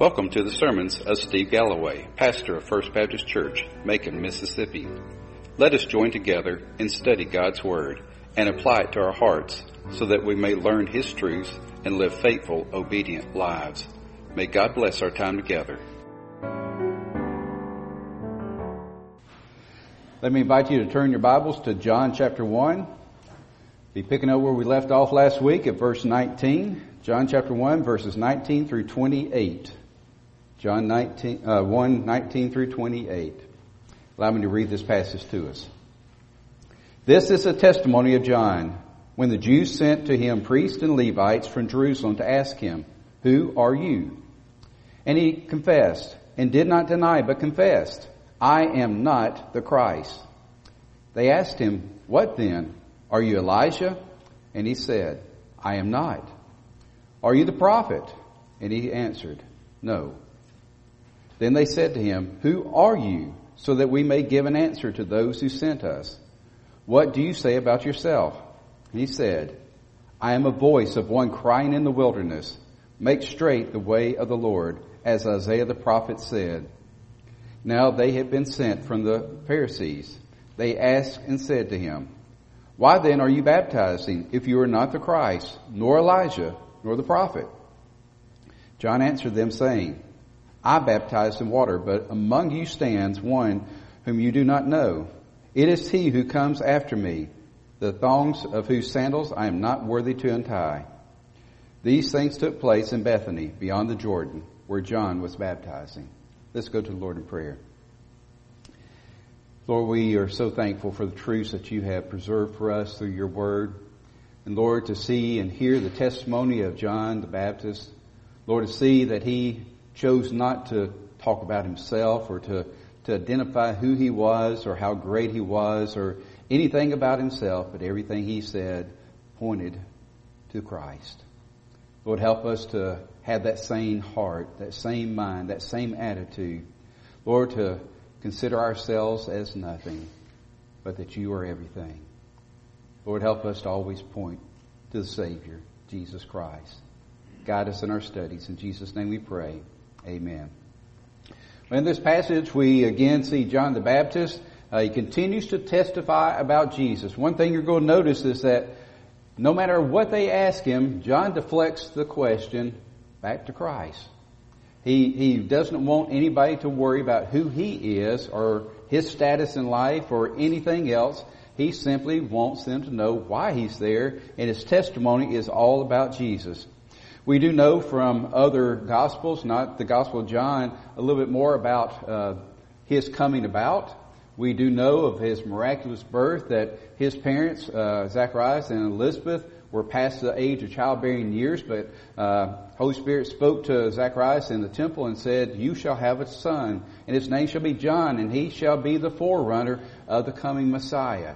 Welcome to the sermons of Steve Galloway, pastor of First Baptist Church, Macon, Mississippi. Let us join together and study God's Word and apply it to our hearts so that we may learn His truths and live faithful, obedient lives. May God bless our time together. Let me invite you to turn your Bibles to John chapter 1. Be picking up where we left off last week at verse 19. John chapter 1 verses 19 through 28. John 19, uh, 1, 19 through 28. Allow me to read this passage to us. This is a testimony of John when the Jews sent to him priests and Levites from Jerusalem to ask him, Who are you? And he confessed and did not deny, but confessed, I am not the Christ. They asked him, What then? Are you Elijah? And he said, I am not. Are you the prophet? And he answered, No. Then they said to him, Who are you? So that we may give an answer to those who sent us. What do you say about yourself? He said, I am a voice of one crying in the wilderness, Make straight the way of the Lord, as Isaiah the prophet said. Now they had been sent from the Pharisees. They asked and said to him, Why then are you baptizing if you are not the Christ, nor Elijah, nor the prophet? John answered them saying, I baptize in water, but among you stands one whom you do not know. It is he who comes after me, the thongs of whose sandals I am not worthy to untie. These things took place in Bethany, beyond the Jordan, where John was baptizing. Let's go to the Lord in prayer. Lord, we are so thankful for the truths that you have preserved for us through your word. And Lord, to see and hear the testimony of John the Baptist. Lord, to see that he chose not to talk about himself or to, to identify who he was or how great he was or anything about himself, but everything he said pointed to Christ. Lord, help us to have that same heart, that same mind, that same attitude. Lord, to consider ourselves as nothing, but that you are everything. Lord, help us to always point to the Savior, Jesus Christ. Guide us in our studies. In Jesus' name we pray. Amen. In this passage, we again see John the Baptist. Uh, he continues to testify about Jesus. One thing you're going to notice is that no matter what they ask him, John deflects the question back to Christ. He, he doesn't want anybody to worry about who he is or his status in life or anything else. He simply wants them to know why he's there, and his testimony is all about Jesus. We do know from other Gospels, not the Gospel of John, a little bit more about uh, his coming about. We do know of his miraculous birth that his parents, uh, Zacharias and Elizabeth, were past the age of childbearing years, but uh, Holy Spirit spoke to Zacharias in the temple and said, "You shall have a son, and his name shall be John, and he shall be the forerunner of the coming Messiah."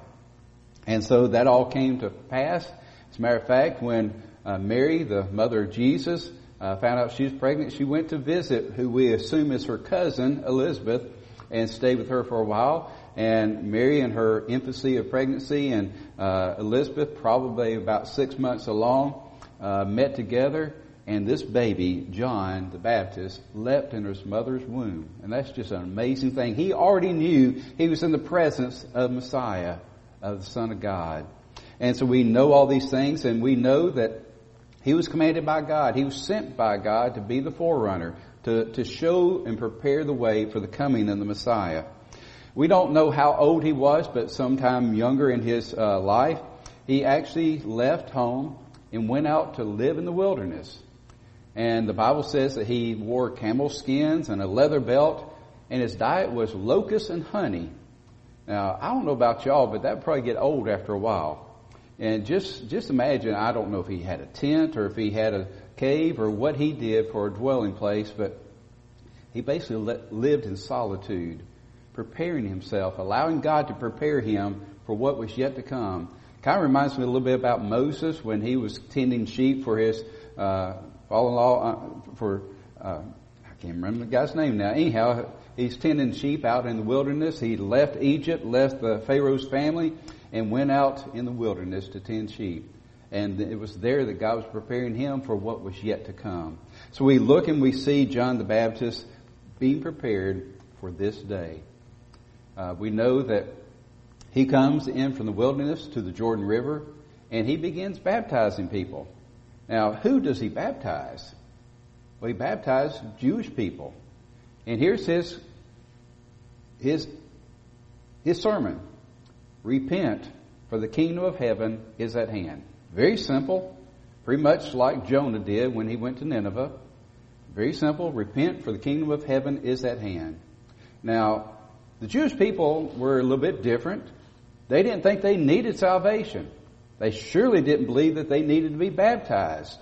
And so that all came to pass. As a matter of fact, when uh, Mary, the mother of Jesus, uh, found out she was pregnant. She went to visit who we assume is her cousin, Elizabeth, and stayed with her for a while. And Mary, in her infancy of pregnancy, and uh, Elizabeth, probably about six months along, uh, met together. And this baby, John the Baptist, leapt in his mother's womb. And that's just an amazing thing. He already knew he was in the presence of Messiah, of the Son of God. And so we know all these things, and we know that he was commanded by God. He was sent by God to be the forerunner, to, to show and prepare the way for the coming of the Messiah. We don't know how old he was, but sometime younger in his uh, life, he actually left home and went out to live in the wilderness. And the Bible says that he wore camel skins and a leather belt, and his diet was locusts and honey. Now, I don't know about y'all, but that'd probably get old after a while. And just, just imagine, I don't know if he had a tent or if he had a cave or what he did for a dwelling place, but he basically let, lived in solitude, preparing himself, allowing God to prepare him for what was yet to come. Kind of reminds me a little bit about Moses when he was tending sheep for his uh, father-in-law, uh, for, uh, I can't remember the guy's name now. Anyhow, he's tending sheep out in the wilderness. He left Egypt, left the Pharaoh's family, and went out in the wilderness to tend sheep. And it was there that God was preparing him for what was yet to come. So we look and we see John the Baptist being prepared for this day. Uh, we know that he comes in from the wilderness to the Jordan River and he begins baptizing people. Now, who does he baptize? Well, he baptized Jewish people. And here's his, his, his sermon. Repent, for the kingdom of heaven is at hand. Very simple, pretty much like Jonah did when he went to Nineveh. Very simple, repent, for the kingdom of heaven is at hand. Now, the Jewish people were a little bit different. They didn't think they needed salvation. They surely didn't believe that they needed to be baptized.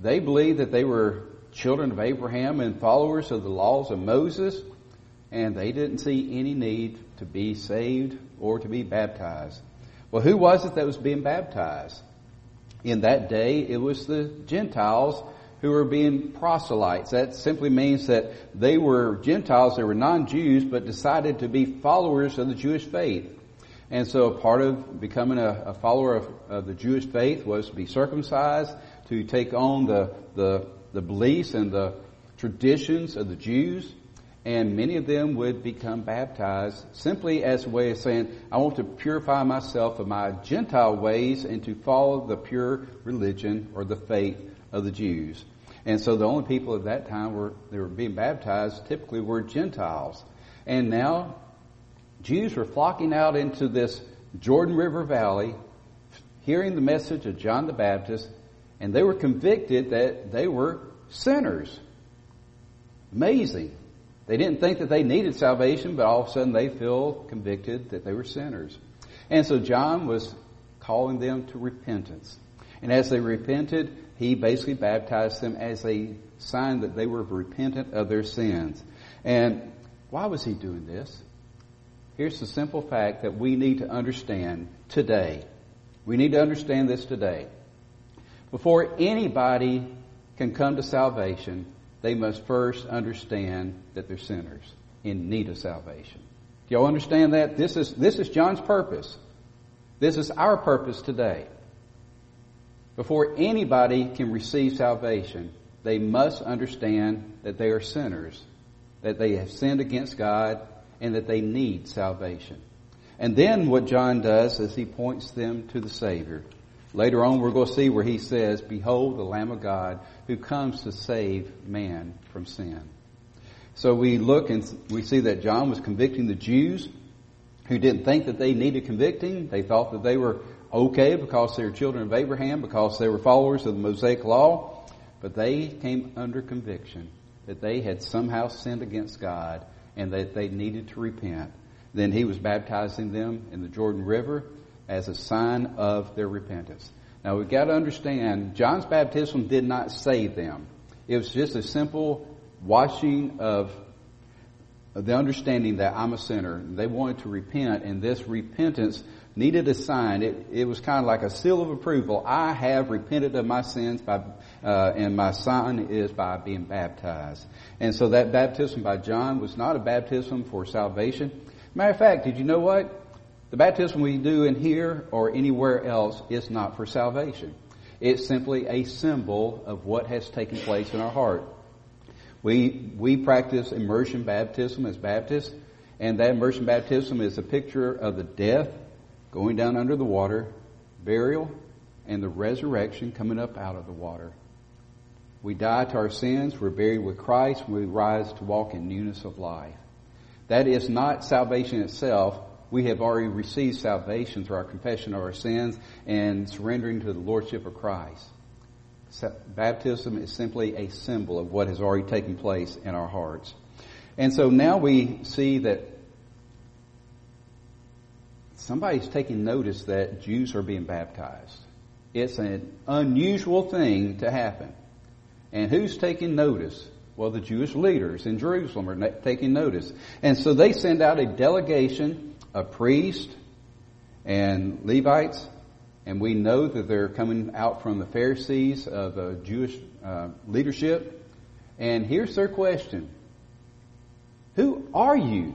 They believed that they were children of Abraham and followers of the laws of Moses, and they didn't see any need to be saved or to be baptized. Well, who was it that was being baptized? In that day, it was the Gentiles who were being proselytes. That simply means that they were Gentiles, they were non-Jews, but decided to be followers of the Jewish faith. And so part of becoming a, a follower of, of, the Jewish faith was to be circumcised, to take on the, the, the beliefs and the traditions of the Jews. And many of them would become baptized simply as a way of saying, I want to purify myself of my Gentile ways and to follow the pure religion or the faith of the Jews. And so the only people at that time were, they were being baptized typically were Gentiles. And now Jews were flocking out into this Jordan River Valley, hearing the message of John the Baptist, and they were convicted that they were sinners. Amazing. They didn't think that they needed salvation, but all of a sudden they feel convicted that they were sinners. And so John was calling them to repentance. And as they repented, he basically baptized them as a sign that they were repentant of their sins. And why was he doing this? Here's the simple fact that we need to understand today. We need to understand this today. Before anybody can come to salvation, they must first understand that they're sinners in need of salvation. Do y'all understand that? This is, this is John's purpose. This is our purpose today. Before anybody can receive salvation, they must understand that they are sinners, that they have sinned against God, and that they need salvation. And then what John does is he points them to the Savior. Later on we're going to see where he says, Behold the Lamb of God who comes to save man from sin. So we look and we see that John was convicting the Jews who didn't think that they needed convicting. They thought that they were okay because they were children of Abraham, because they were followers of the Mosaic Law. But they came under conviction that they had somehow sinned against God and that they needed to repent. Then he was baptizing them in the Jordan River as a sign of their repentance. Now we've got to understand, John's baptism did not save them. It was just a simple washing of the understanding that I'm a sinner. They wanted to repent, and this repentance needed a sign. It, it was kind of like a seal of approval. I have repented of my sins by, uh, and my sign is by being baptized. And so that baptism by John was not a baptism for salvation. Matter of fact, did you know what? The baptism we do in here or anywhere else is not for salvation. It's simply a symbol of what has taken place in our heart. We, we practice immersion baptism as Baptists, and that immersion baptism is a picture of the death, going down under the water, burial, and the resurrection coming up out of the water. We die to our sins, we're buried with Christ, we rise to walk in newness of life. That is not salvation itself. We have already received salvation through our confession of our sins and surrendering to the Lordship of Christ. Baptism is simply a symbol of what has already taken place in our hearts. And so now we see that somebody's taking notice that Jews are being baptized. It's an unusual thing to happen. And who's taking notice? Well, the Jewish leaders in Jerusalem are taking notice. And so they send out a delegation of priest and Levites, and we know that they're coming out from the Pharisees of the Jewish uh, leadership. And here's their question. Who are you?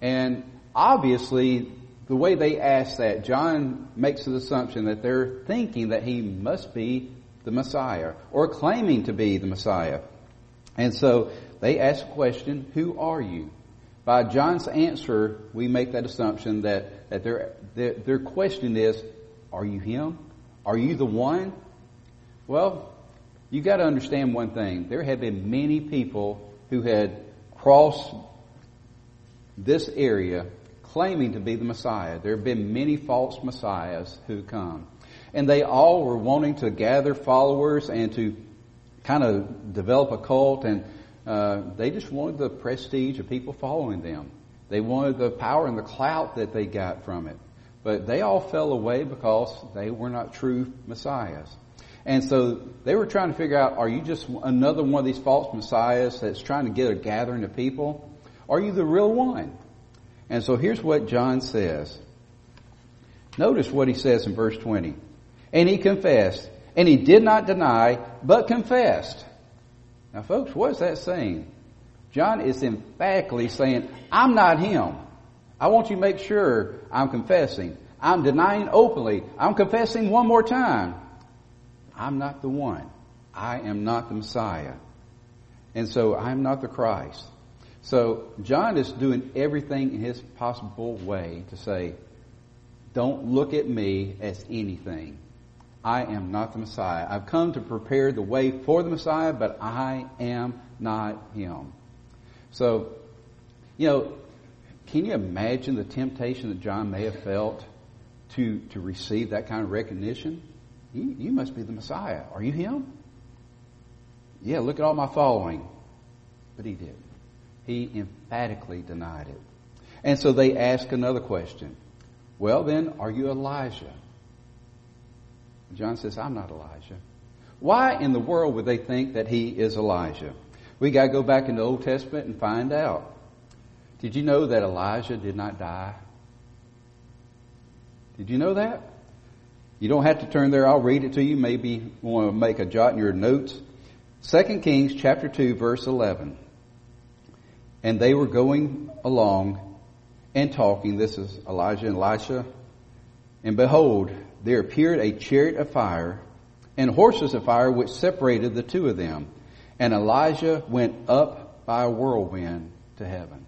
And obviously, the way they ask that, John makes the assumption that they're thinking that he must be the Messiah or claiming to be the Messiah. And so they ask a question, who are you? By John's answer, we make that assumption that, that their, their, question is, are you him? Are you the one? Well, you got to understand one thing. There have been many people who had crossed this area claiming to be the Messiah. There have been many false messiahs who come. And they all were wanting to gather followers and to kind of develop a cult and uh, they just wanted the prestige of people following them. They wanted the power and the clout that they got from it. But they all fell away because they were not true messiahs. And so they were trying to figure out, are you just another one of these false messiahs that's trying to get a gathering of people? Are you the real one? And so here's what John says. Notice what he says in verse 20. And he confessed, and he did not deny, but confessed. Now folks, what is that saying? John is emphatically saying, I'm not him. I want you to make sure I'm confessing. I'm denying openly. I'm confessing one more time. I'm not the one. I am not the Messiah. And so I'm not the Christ. So John is doing everything in his possible way to say, don't look at me as anything. I am not the Messiah. I've come to prepare the way for the Messiah, but I am not him. So, you know, can you imagine the temptation that John may have felt to, to receive that kind of recognition? You, you must be the Messiah. Are you him? Yeah, look at all my following. But he did he emphatically denied it. And so they ask another question. Well then, are you Elijah? John says, I'm not Elijah. Why in the world would they think that he is Elijah? We gotta go back in the Old Testament and find out. Did you know that Elijah did not die? Did you know that? You don't have to turn there. I'll read it to you. Maybe you want to make a jot in your notes. 2 Kings chapter 2 verse 11. And they were going along and talking. This is Elijah and Elisha. And behold, there appeared a chariot of fire and horses of fire which separated the two of them. And Elijah went up by a whirlwind to heaven.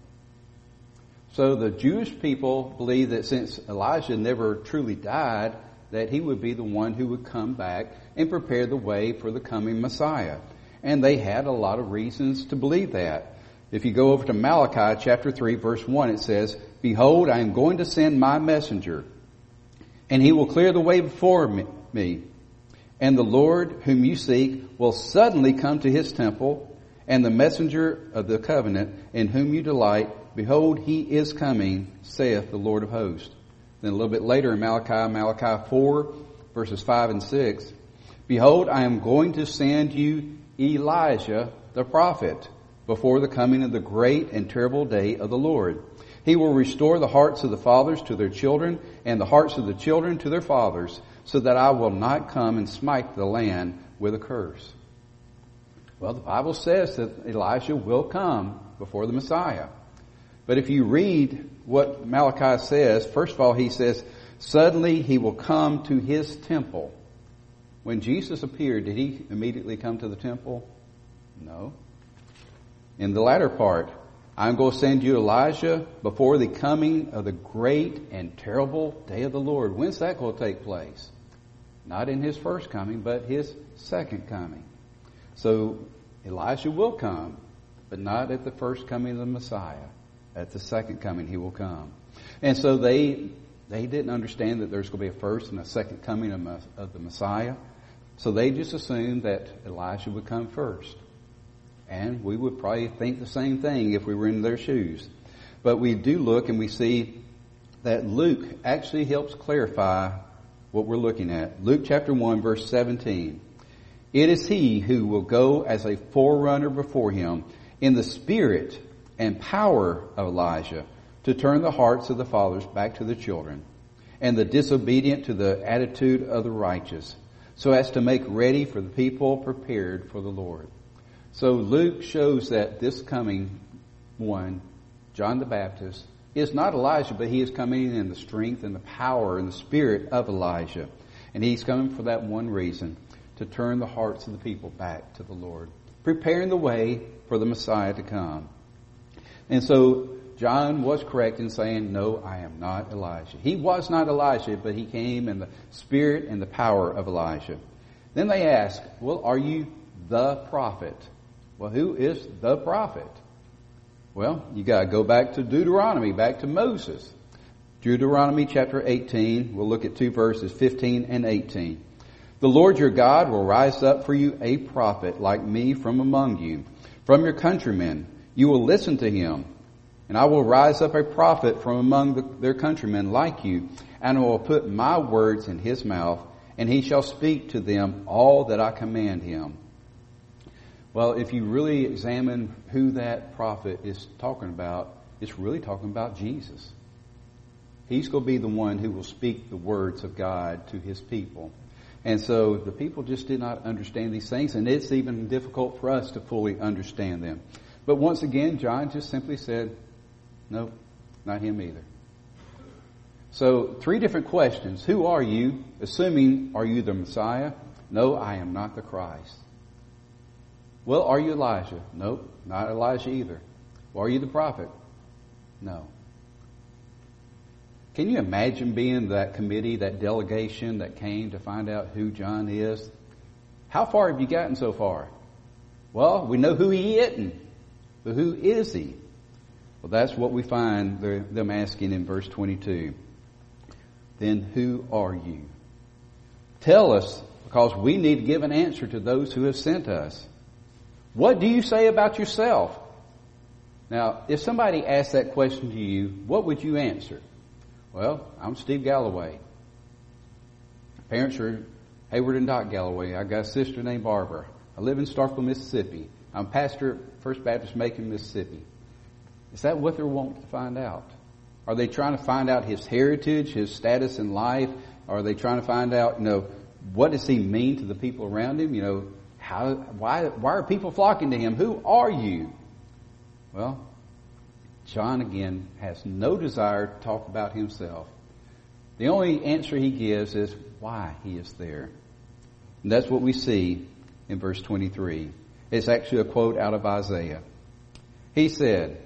So the Jewish people believe that since Elijah never truly died, that he would be the one who would come back and prepare the way for the coming Messiah. And they had a lot of reasons to believe that. If you go over to Malachi chapter 3 verse 1, it says, Behold, I am going to send my messenger, and he will clear the way before me. And the Lord whom you seek will suddenly come to his temple, and the messenger of the covenant in whom you delight, behold, he is coming, saith the Lord of hosts. Then a little bit later in Malachi, Malachi 4 verses 5 and 6, Behold, I am going to send you Elijah the prophet before the coming of the great and terrible day of the Lord. He will restore the hearts of the fathers to their children and the hearts of the children to their fathers so that I will not come and smite the land with a curse. Well, the Bible says that Elijah will come before the Messiah. But if you read what Malachi says, first of all, he says, suddenly he will come to his temple. When Jesus appeared, did he immediately come to the temple? No in the latter part, I'm going to send you Elijah before the coming of the great and terrible day of the Lord. When's that going to take place? Not in his first coming, but his second coming. So Elijah will come, but not at the first coming of the Messiah. At the second coming, he will come. And so they, they didn't understand that there's going to be a first and a second coming of, of the Messiah. So they just assumed that Elijah would come first. And we would probably think the same thing if we were in their shoes. But we do look and we see that Luke actually helps clarify what we're looking at. Luke chapter 1 verse 17. It is he who will go as a forerunner before him in the spirit and power of Elijah to turn the hearts of the fathers back to the children and the disobedient to the attitude of the righteous so as to make ready for the people prepared for the Lord. So Luke shows that this coming one, John the Baptist, is not Elijah, but he is coming in the strength and the power and the spirit of Elijah. And he's coming for that one reason, to turn the hearts of the people back to the Lord, preparing the way for the Messiah to come. And so John was correct in saying, no, I am not Elijah. He was not Elijah, but he came in the spirit and the power of Elijah. Then they ask, well, are you the prophet? Well, who is the prophet? Well, you gotta go back to Deuteronomy, back to Moses. Deuteronomy chapter 18, we'll look at two verses, 15 and 18. The Lord your God will rise up for you a prophet like me from among you, from your countrymen. You will listen to him. And I will rise up a prophet from among the, their countrymen like you, and I will put my words in his mouth, and he shall speak to them all that I command him. Well, if you really examine who that prophet is talking about, it's really talking about Jesus. He's going to be the one who will speak the words of God to his people. And so the people just did not understand these things, and it's even difficult for us to fully understand them. But once again, John just simply said, no, not him either. So three different questions. Who are you? Assuming, are you the Messiah? No, I am not the Christ. Well, are you Elijah? Nope, not Elijah either. Well, are you the prophet? No. Can you imagine being that committee, that delegation that came to find out who John is? How far have you gotten so far? Well, we know who he isn't, but who is he? Well, that's what we find them asking in verse 22. Then who are you? Tell us, because we need to give an answer to those who have sent us. What do you say about yourself? Now, if somebody asked that question to you, what would you answer? Well, I'm Steve Galloway. Parents are Hayward and Doc Galloway. I got a sister named Barbara. I live in Starkville, Mississippi. I'm pastor at First Baptist Macon, Mississippi. Is that what they're wanting to find out? Are they trying to find out his heritage, his status in life? Are they trying to find out, you know, what does he mean to the people around him? You know, how, why, why are people flocking to him? Who are you? Well, John again has no desire to talk about himself. The only answer he gives is why he is there. And that's what we see in verse 23. It's actually a quote out of Isaiah. He said,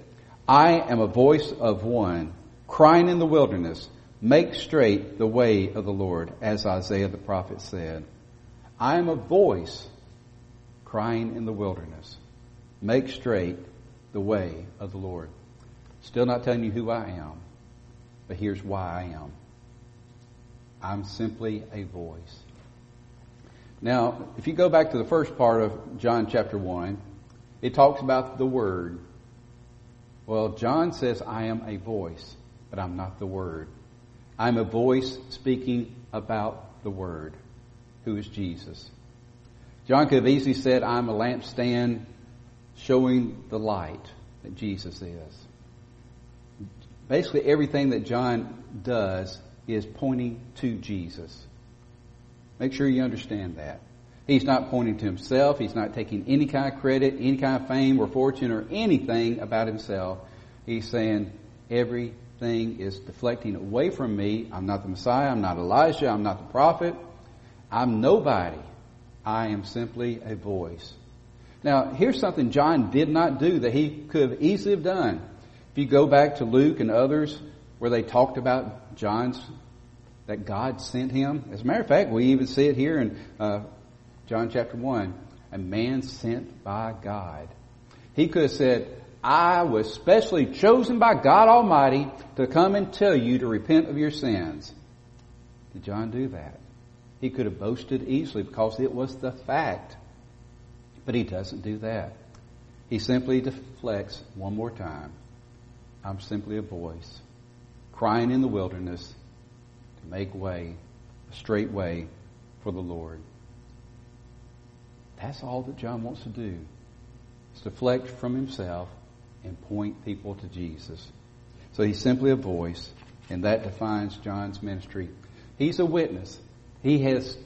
I am a voice of one crying in the wilderness, make straight the way of the Lord, as Isaiah the prophet said. I am a voice crying in the wilderness, make straight the way of the Lord. Still not telling you who I am, but here's why I am. I'm simply a voice. Now, if you go back to the first part of John chapter 1, it talks about the Word. Well, John says, I am a voice, but I'm not the Word. I'm a voice speaking about the Word, who is Jesus. John could have easily said, I'm a lampstand showing the light that Jesus is. Basically, everything that John does is pointing to Jesus. Make sure you understand that. He's not pointing to himself. He's not taking any kind of credit, any kind of fame or fortune or anything about himself. He's saying everything is deflecting away from me. I'm not the Messiah. I'm not Elijah. I'm not the prophet. I'm nobody. I am simply a voice. Now, here's something John did not do that he could have easily have done. If you go back to Luke and others where they talked about John's, that God sent him. As a matter of fact, we even see it here in uh, John chapter 1. A man sent by God. He could have said, I was specially chosen by God Almighty to come and tell you to repent of your sins. Did John do that? He could have boasted easily because it was the fact. But he doesn't do that. He simply deflects one more time. I'm simply a voice crying in the wilderness to make way, a straight way for the Lord. That's all that John wants to do. Is deflect from himself and point people to Jesus. So he's simply a voice, and that defines John's ministry. He's a witness. He has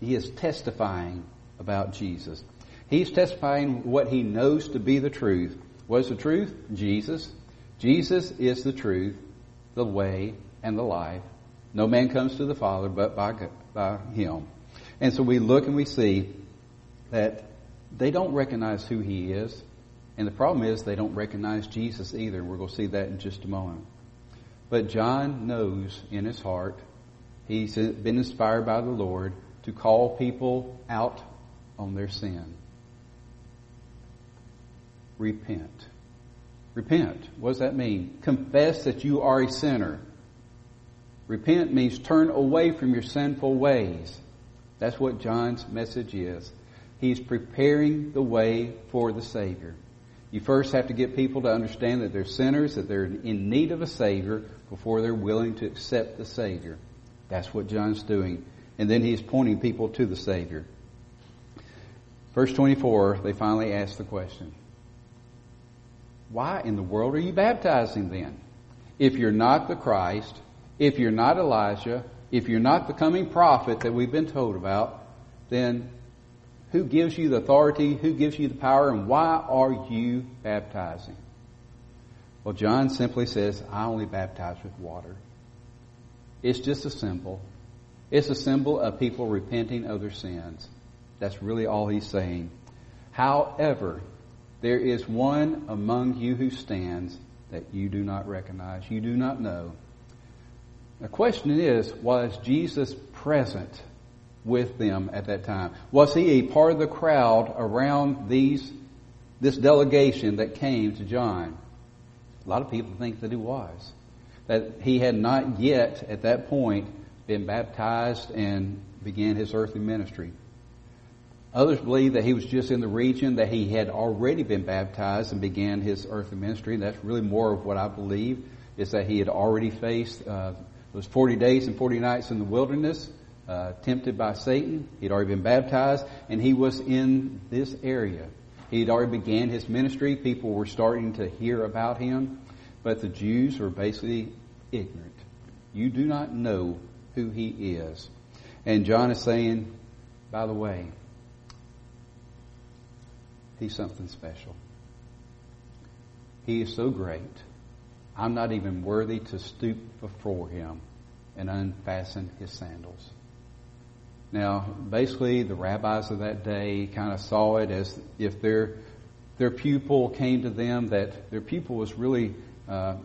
he is testifying about Jesus. He's testifying what he knows to be the truth. What is the truth? Jesus. Jesus is the truth, the way, and the life. No man comes to the Father but by, by Him. And so we look and we see that they don't recognize who he is. And the problem is they don't recognize Jesus either. We're going to see that in just a moment. But John knows in his heart, he's been inspired by the Lord to call people out on their sin. Repent. Repent. What does that mean? Confess that you are a sinner. Repent means turn away from your sinful ways. That's what John's message is. He's preparing the way for the Savior. You first have to get people to understand that they're sinners, that they're in need of a Savior before they're willing to accept the Savior. That's what John's doing. And then he's pointing people to the Savior. Verse 24, they finally ask the question Why in the world are you baptizing then? If you're not the Christ, if you're not Elijah, if you're not the coming prophet that we've been told about, then who gives you the authority? Who gives you the power? And why are you baptizing? Well, John simply says, I only baptize with water. It's just a symbol. It's a symbol of people repenting of their sins. That's really all he's saying. However, there is one among you who stands that you do not recognize, you do not know. The question is, was Jesus present with them at that time? Was he a part of the crowd around these, this delegation that came to John? A lot of people think that he was. That he had not yet, at that point, been baptized and began his earthly ministry. Others believe that he was just in the region, that he had already been baptized and began his earthly ministry. That's really more of what I believe, is that he had already faced uh, those 40 days and 40 nights in the wilderness, uh, tempted by Satan. He'd already been baptized, and he was in this area. He'd already began his ministry. People were starting to hear about him, but the Jews were basically ignorant. You do not know who he is. And John is saying, by the way, he's something special. He is so great. I'm not even worthy to stoop before him and unfasten his sandals. Now, basically, the rabbis of that day kind of saw it as if their their pupil came to them that their pupil was really uh,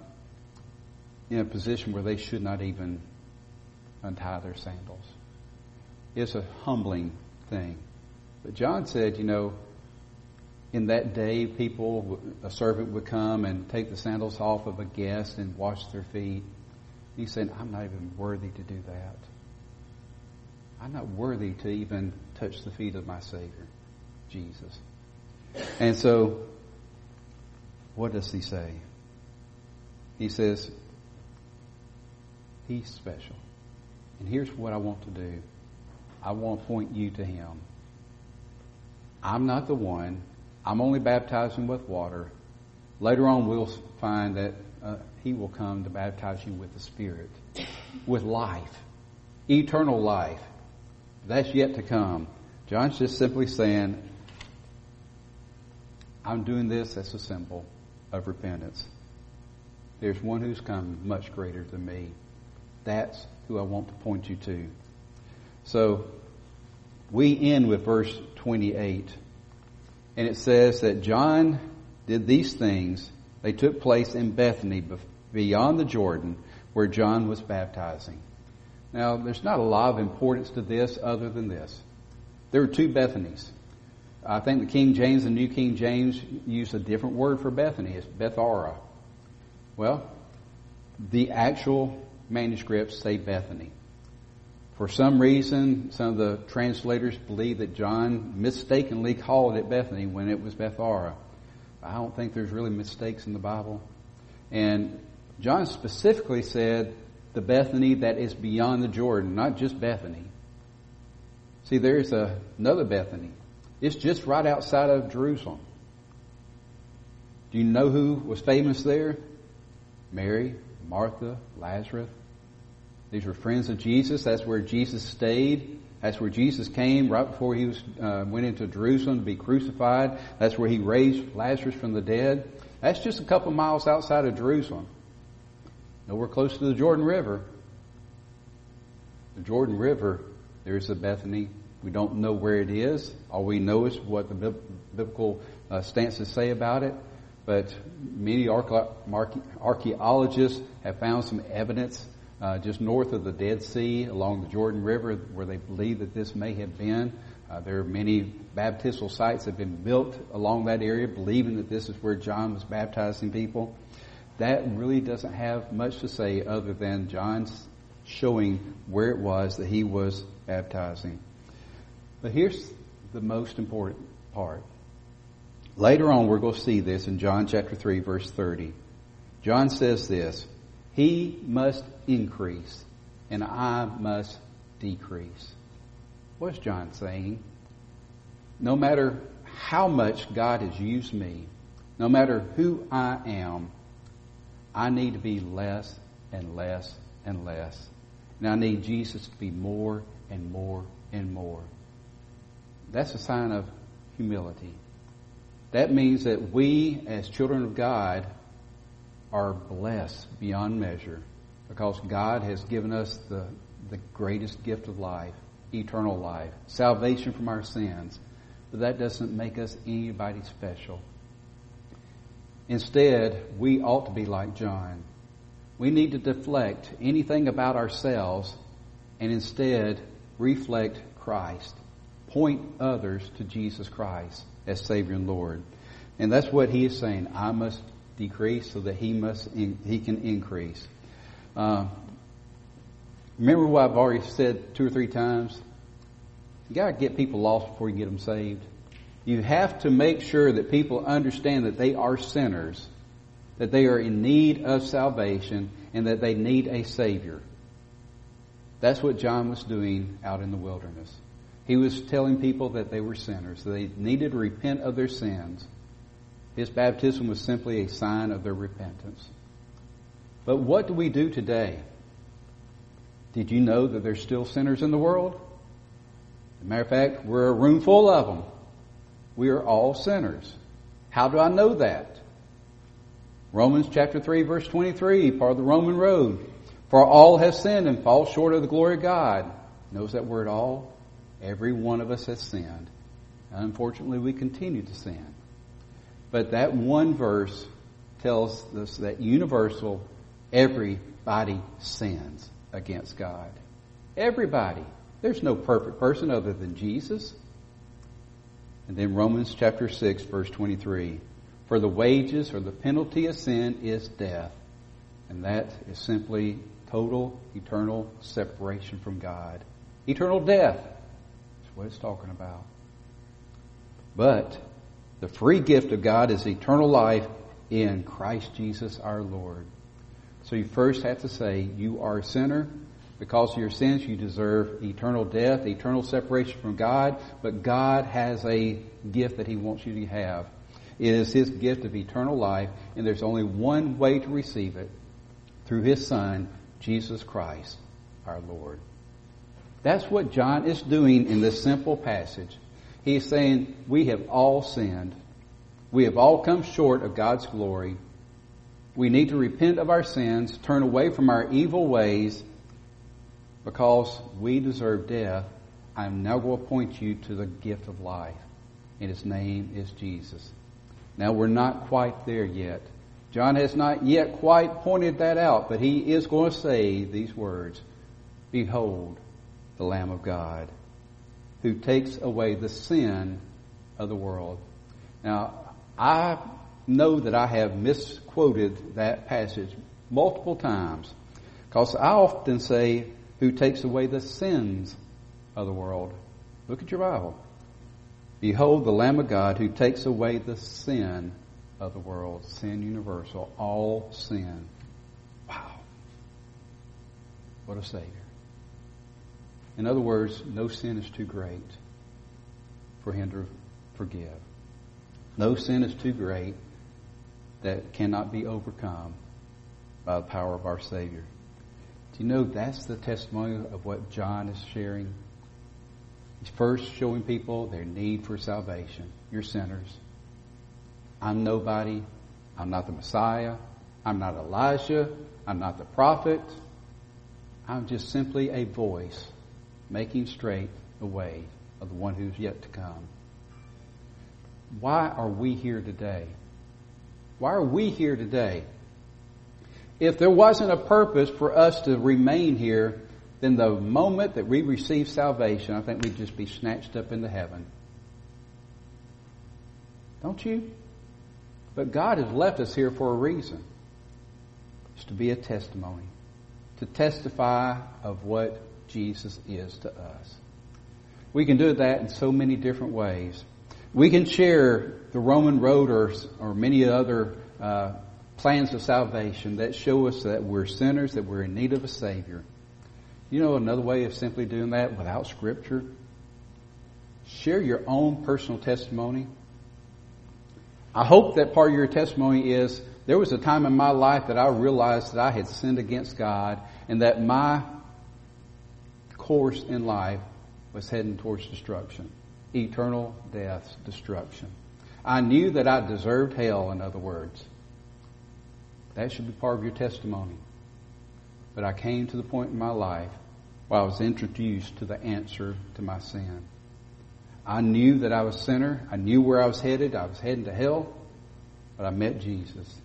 in a position where they should not even untie their sandals. It's a humbling thing. But John said, you know, in that day, people, a servant would come and take the sandals off of a guest and wash their feet. He said, I'm not even worthy to do that. I'm not worthy to even touch the feet of my Savior, Jesus. And so, what does he say? He says, He's special. And here's what I want to do I want to point you to Him. I'm not the one. I'm only baptizing with water. Later on, we'll find that uh, He will come to baptize you with the Spirit, with life, eternal life. That's yet to come. John's just simply saying, I'm doing this as a symbol of repentance. There's one who's come much greater than me. That's who I want to point you to. So, we end with verse 28. And it says that John did these things. They took place in Bethany beyond the Jordan where John was baptizing. Now, there's not a lot of importance to this other than this. There were two Bethanies. I think the King James and New King James use a different word for Bethany. It's Bethabara. Well, the actual manuscripts say Bethany. For some reason, some of the translators believe that John mistakenly called it Bethany when it was Bethabara. I don't think there's really mistakes in the Bible. And John specifically said the Bethany that is beyond the Jordan, not just Bethany. See, there's a, another Bethany. It's just right outside of Jerusalem. Do you know who was famous there? Mary, Martha, Lazarus. These were friends of Jesus. That's where Jesus stayed. That's where Jesus came right before he was uh, went into Jerusalem to be crucified. That's where he raised Lazarus from the dead. That's just a couple miles outside of Jerusalem. Nowhere close to the Jordan River. The Jordan River, there's the Bethany We don't know where it is. All we know is what the biblical uh, stances say about it. But many archaeologists have found some evidence uh, just north of the Dead Sea along the Jordan River where they believe that this may have been. Uh, there are many baptismal sites that have been built along that area believing that this is where John was baptizing people. That really doesn't have much to say other than John's showing where it was that he was baptizing. But here's the most important part. Later on, we're going to see this in John chapter 3, verse 30. John says this He must increase, and I must decrease. What's John saying? No matter how much God has used me, no matter who I am, I need to be less and less and less. And I need Jesus to be more and more and more. That's a sign of humility. That means that we, as children of God, are blessed beyond measure because God has given us the, the greatest gift of life, eternal life, salvation from our sins. But that doesn't make us anybody special. Instead, we ought to be like John. We need to deflect anything about ourselves and instead reflect Christ. Point others to Jesus Christ as Savior and Lord. And that's what he is saying. I must decrease so that he must in, he can increase. Uh, remember what I've already said two or three times? You gotta get people lost before you get them saved. You have to make sure that people understand that they are sinners, that they are in need of salvation, and that they need a Savior. That's what John was doing out in the wilderness. He was telling people that they were sinners, they needed to repent of their sins. His baptism was simply a sign of their repentance. But what do we do today? Did you know that there's still sinners in the world? As a matter of fact, we're a room full of them. We are all sinners. How do I know that? Romans chapter 3 verse 23, part of the Roman road. For all have sinned and fall short of the glory of God. Knows that word all? Every one of us has sinned. Unfortunately, we continue to sin. But that one verse tells us that universal, everybody sins against God. Everybody. There's no perfect person other than Jesus. And then Romans chapter 6 verse 23. For the wages or the penalty of sin is death. And that is simply total, eternal separation from God. Eternal death. What it's talking about. But the free gift of God is eternal life in Christ Jesus our Lord. So you first have to say, you are a sinner. Because of your sins, you deserve eternal death, eternal separation from God, but God has a gift that He wants you to have. It is His gift of eternal life, and there's only one way to receive it through His Son, Jesus Christ, our Lord. That's what John is doing in this simple passage. He's saying, we have all sinned. We have all come short of God's glory. We need to repent of our sins, turn away from our evil ways, because we deserve death, I'm now going to point you to the gift of life. And his name is Jesus. Now we're not quite there yet. John has not yet quite pointed that out, but he is going to say these words. Behold, the Lamb of God, who takes away the sin of the world. Now, I know that I have misquoted that passage multiple times, because I often say, who takes away the sins of the world. Look at your Bible. Behold the Lamb of God who takes away the sin of the world. Sin universal. All sin. Wow. What a Savior. In other words, no sin is too great for Him to forgive. No sin is too great that cannot be overcome by the power of our Savior. Do you know that's the testimony of what John is sharing? He's first showing people their need for salvation. You're sinners. I'm nobody. I'm not the Messiah. I'm not Elijah. I'm not the prophet. I'm just simply a voice making straight the way of the one who's yet to come. Why are we here today? Why are we here today? If there wasn't a purpose for us to remain here, then the moment that we receive salvation, I think we'd just be snatched up into heaven. Don't you? But God has left us here for a reason. It's to be a testimony, to testify of what Jesus is to us. We can do that in so many different ways. We can share the Roman road or, or many other uh, plans of salvation that show us that we're sinners, that we're in need of a Savior. You know another way of simply doing that without Scripture? Share your own personal testimony. I hope that part of your testimony is there was a time in my life that I realized that I had sinned against God and that my course in life was heading towards destruction. Eternal death, destruction. I knew that I deserved hell, in other words. That should be part of your testimony. But I came to the point in my life where I was introduced to the answer to my sin. I knew that I was a sinner. I knew where I was headed. I was heading to hell. But I met Jesus.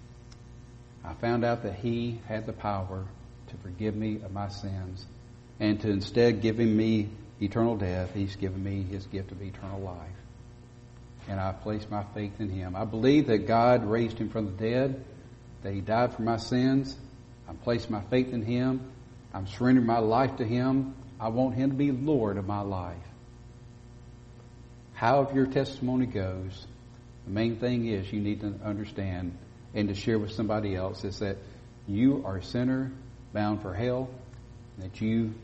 I found out that He had the power to forgive me of my sins and to instead giving me eternal death, He's given me His gift of eternal life. And I place my faith in Him. I believe that God raised Him from the dead that He died for my sins. I'm placing my faith in Him. I'm surrendering my life to Him. I want Him to be Lord of my life. However your testimony goes, the main thing is you need to understand and to share with somebody else is that you are a sinner bound for hell, that you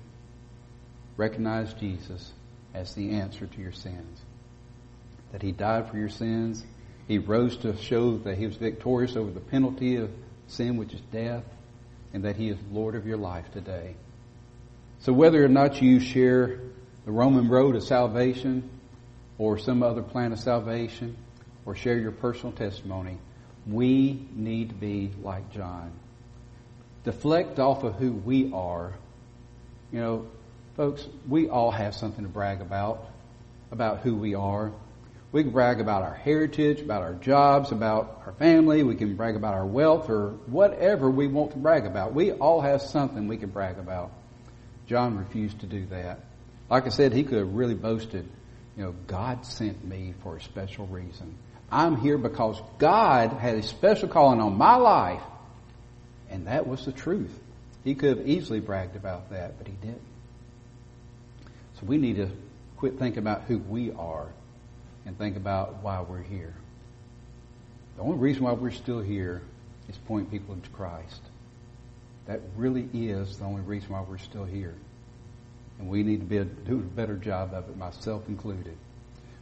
recognize Jesus as the answer to your sins. That He died for your sins, he rose to show that he was victorious over the penalty of sin, which is death, and that he is Lord of your life today. So whether or not you share the Roman road of salvation or some other plan of salvation or share your personal testimony, we need to be like John. Deflect off of who we are. You know, folks, we all have something to brag about, about who we are. We can brag about our heritage, about our jobs, about our family. We can brag about our wealth or whatever we want to brag about. We all have something we can brag about. John refused to do that. Like I said, he could have really boasted, you know, God sent me for a special reason. I'm here because God had a special calling on my life. And that was the truth. He could have easily bragged about that, but he didn't. So we need to quit thinking about who we are and think about why we're here. The only reason why we're still here is point people to Christ. That really is the only reason why we're still here. And we need to be do a better job of it, myself included.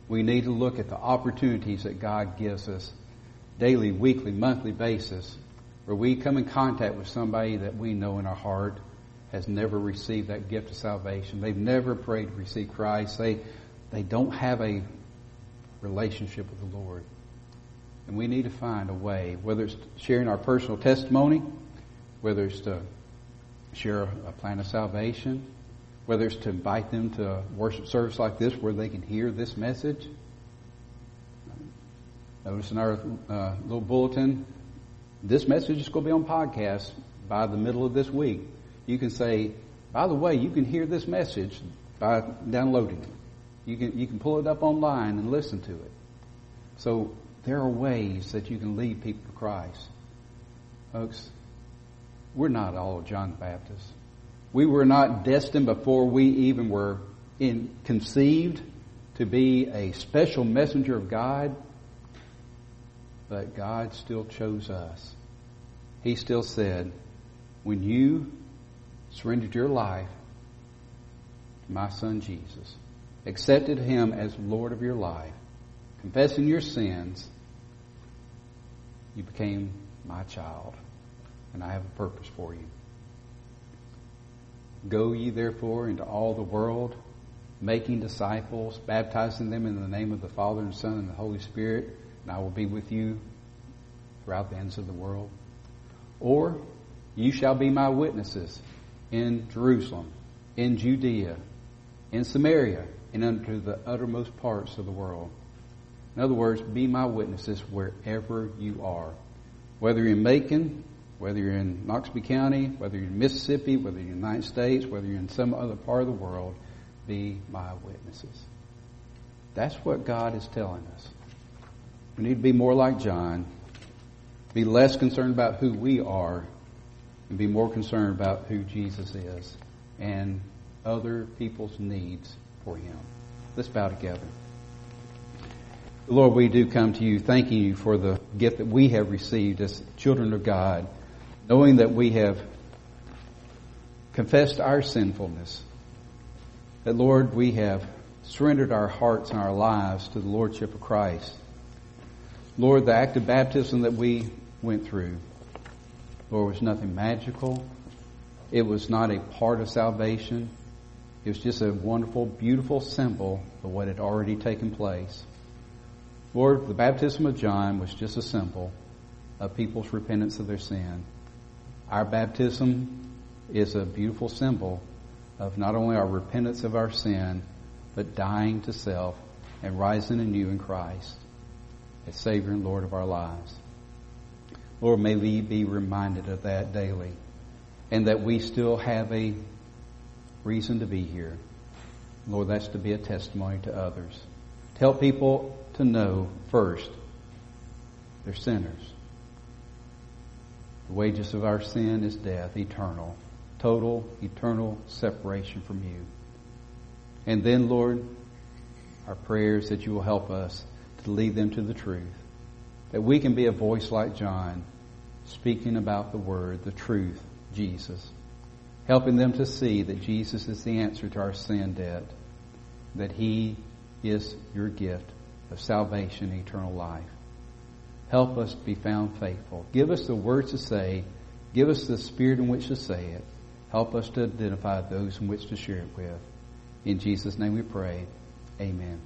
We need to look at the opportunities that God gives us daily, weekly, monthly basis where we come in contact with somebody that we know in our heart has never received that gift of salvation. They've never prayed to receive Christ. They, they don't have a relationship with the Lord. And we need to find a way, whether it's sharing our personal testimony, whether it's to share a plan of salvation, whether it's to invite them to a worship service like this where they can hear this message. Notice in our uh, little bulletin, this message is going to be on podcast by the middle of this week. You can say, by the way, you can hear this message by downloading it. You can, you can pull it up online and listen to it. So there are ways that you can lead people to Christ. Folks, we're not all John the Baptist. We were not destined before we even were in, conceived to be a special messenger of God, but God still chose us. He still said, when you surrendered your life to my son Jesus, accepted him as Lord of your life, confessing your sins, you became my child, and I have a purpose for you. Go ye therefore into all the world, making disciples, baptizing them in the name of the Father and Son and the Holy Spirit, and I will be with you throughout the ends of the world. Or you shall be my witnesses in Jerusalem, in Judea, in Samaria, and unto the uttermost parts of the world. In other words, be my witnesses wherever you are. Whether you're in Macon, whether you're in Noxubee County, whether you're in Mississippi, whether you're in the United States, whether you're in some other part of the world, be my witnesses. That's what God is telling us. We need to be more like John, be less concerned about who we are, and be more concerned about who Jesus is and other people's needs for Him. Let's bow together. Lord, we do come to you thanking you for the gift that we have received as children of God, knowing that we have confessed our sinfulness. That, Lord, we have surrendered our hearts and our lives to the Lordship of Christ. Lord, the act of baptism that we went through, Lord, was nothing magical. It was not a part of salvation. It was just a wonderful, beautiful symbol of what had already taken place. Lord, the baptism of John was just a symbol of people's repentance of their sin. Our baptism is a beautiful symbol of not only our repentance of our sin, but dying to self and rising anew in Christ as Savior and Lord of our lives. Lord, may we be reminded of that daily and that we still have a reason to be here. Lord, that's to be a testimony to others. Tell people to know first they're sinners. The wages of our sin is death, eternal, total, eternal separation from you. And then, Lord, our prayers that you will help us to lead them to the truth. That we can be a voice like John, speaking about the word, the truth, Jesus. Helping them to see that Jesus is the answer to our sin debt. That He is your gift of salvation and eternal life. Help us be found faithful. Give us the words to say. Give us the spirit in which to say it. Help us to identify those in which to share it with. In Jesus' name we pray. Amen.